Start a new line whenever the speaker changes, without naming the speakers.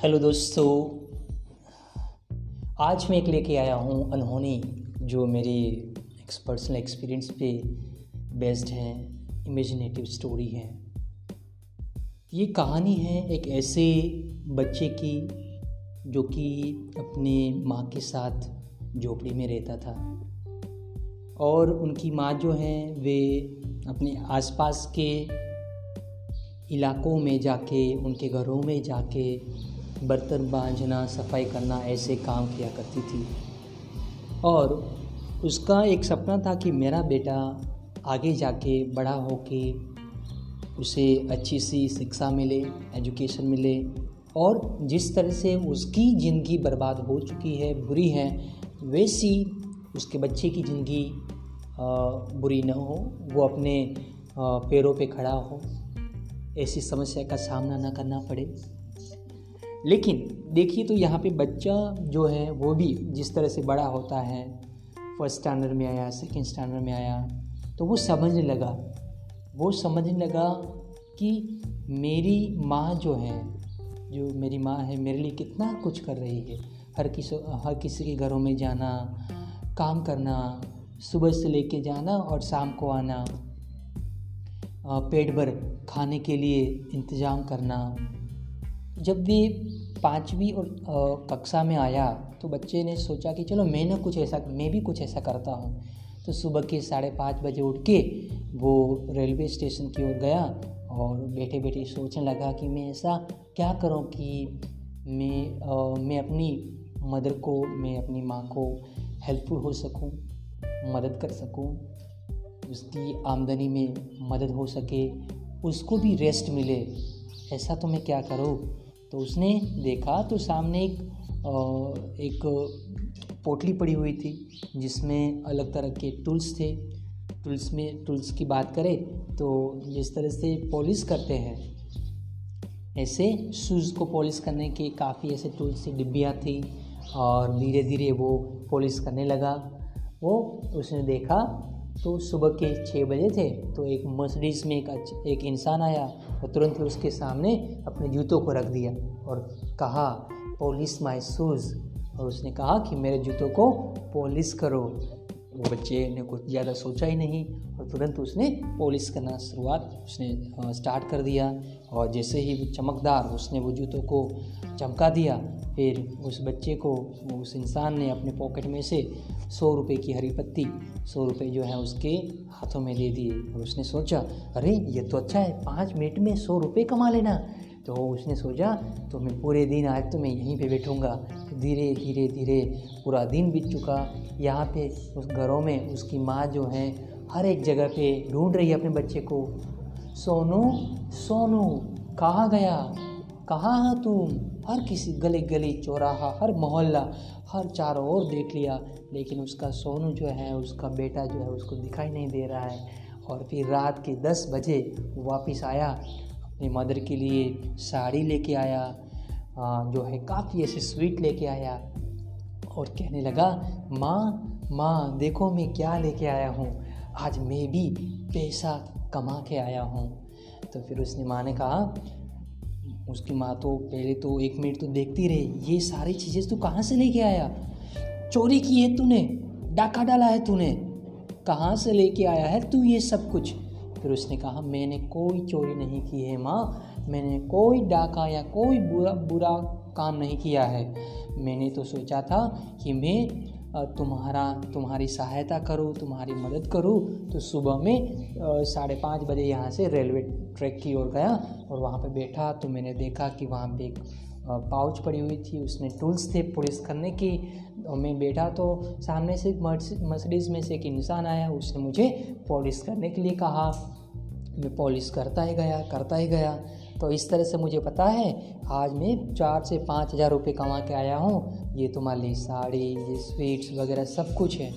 Hello दोस्तों, आज मैं एक लेके आया हूँ अनहोनी, जो मेरी पर्सनल एक्सपीरियंस पे बेस्ड है इमेजिनेटिव स्टोरी है। ये कहानी है एक ऐसे बच्चे की, जो कि अपने माँ के साथ झोपड़ी में रहता था। और उनकी माँ जो है, वे अपने आसपास के इलाकों में जाके, उनके घरों में जाके बर्तन बांझना, सफ़ाई करना ऐसे काम किया करती थी। और उसका एक सपना था कि मेरा बेटा आगे जाके बड़ा हो के उसे अच्छी सी शिक्षा मिले एजुकेशन मिले। और जिस तरह से उसकी ज़िंदगी बर्बाद हो चुकी है, बुरी है, वैसी उसके बच्चे की ज़िंदगी बुरी न हो। वो अपने पैरों पे खड़ा हो। ऐसी समस्या का सामना न करना पड़े। लेकिन देखिए तो यहाँ पे बच्चा जो है, वो भी जिस तरह से बड़ा होता है फ़र्स्ट स्टैंडर्ड में आया सेकेंड स्टैंडर्ड में आया तो वो समझने लगा। वो समझने लगा कि मेरी माँ जो है, जो मेरी माँ है, मेरे लिए कितना कुछ कर रही है। हर किसी हर किसी के घरों में जाना, काम करना, सुबह से लेके जाना और शाम को आना पेट भर खाने के लिए इंतज़ाम करना जब वे पाँचवीं और कक्षा में आया तो बच्चे ने सोचा कि चलो मैं ना कुछ ऐसा मैं भी कुछ ऐसा करता हूँ। तो सुबह के साढ़े पाँच बजे उठ के वो रेलवे स्टेशन की ओर गया और बैठे बैठे सोचने लगा कि मैं ऐसा क्या करूँ कि मैं आ, मैं अपनी मदर को मैं अपनी माँ को हेल्पफुल हो सकूँ मदद कर सकूँ उसकी आमदनी में मदद हो सके उसको भी रेस्ट मिले। ऐसा तो मैं क्या करूँ? तो उसने देखा तो सामने एक एक पोटली पड़ी हुई थी, जिसमें अलग तरह के टूल्स थे। टूल्स में, टूल्स की बात करें तो जिस तरह से पॉलिश करते हैं, ऐसे शूज़ को पॉलिश करने के काफ़ी ऐसे टूल्स थी डिब्बियाँ थी और धीरे धीरे वो पॉलिश करने लगा। वो उसने देखा तो सुबह के छः बजे थे तो एक मर्सिडीज़ में एक एक इंसान आया और तुरंत उसके सामने अपने जूतों को रख दिया और कहा पॉलिश माई शूज़ और उसने कहा कि, मेरे जूतों को पॉलिश करो। वो बच्चे ने कुछ ज़्यादा सोचा ही नहीं और तुरंत उसने पॉलिश करना शुरुआत उसने स्टार्ट कर दिया और जैसे ही वो चमकदार उसने वो जूतों को चमका दिया फिर उस बच्चे को, उस इंसान ने अपने पॉकेट में से सौ रुपये की हरी पत्ती, सौ रुपये जो है उसके हाथों में दे दिए और उसने सोचा, अरे, ये तो अच्छा है, पाँच मिनट में सौ रुपये कमा लेना। तो उसने सोचा तो मैं पूरे दिन आज तो मैं यहीं पे बैठूँगा। तो धीरे धीरे धीरे पूरा दिन बीत चुका। यहाँ पे उस घरों में उसकी माँ जो है, हर एक जगह पे ढूंढ रही है अपने बच्चे को। सोनू सोनू, कहाँ गया? कहाँ है तुम? हर किसी गली गली चौराहा, हर मोहल्ला, हर चारों ओर देख लिया। लेकिन उसका सोनू जो है, उसका बेटा जो है, उसको दिखाई नहीं दे रहा है। और फिर रात के दस बजे वापस आया, अपनी मदर के लिए साड़ी लेके आया जो है काफ़ी ऐसे स्वीट लेके आया और कहने लगा, माँ माँ, देखो मैं क्या लेके आया हूँ। आज मैं भी पैसा कमा के आया हूँ। तो फिर उसने माँ ने कहा उसकी माँ तो पहले तो एक मिनट तो देखती रही, ये सारी चीज़ें तू कहाँ से लेके आया? चोरी की है तूने, डाका डाला है तूने। कहाँ से लेके आया है तू ये सब कुछ? फिर उसने कहा, मैंने कोई चोरी नहीं की है माँ, मैंने कोई डाका या कोई बुरा बुरा काम नहीं किया है। मैंने तो सोचा था कि मैं तुम्हारा, तुम्हारी सहायता करूँ, तुम्हारी मदद करूँ तो सुबह में साढ़े पाँच बजे यहाँ से रेलवे ट्रैक की ओर गया और वहाँ पे बैठा तो मैंने देखा कि वहाँ पे एक पाउच पड़ी हुई थी उसमें टूल्स थे पुलिस करने की और मैं बैठा तो सामने से मर्सिडीज़ में से एक इंसान आया, उसने मुझे पॉलिश करने के लिए कहा। मैं पॉलिश करता ही गया, करता ही गया। तो इस तरह से मुझे पता है, आज मैं चार से पाँच हज़ार रुपये कमा के आया हूँ। ये तुम्हारे लिए साड़ी, ये स्वीट्स वगैरह सब कुछ है।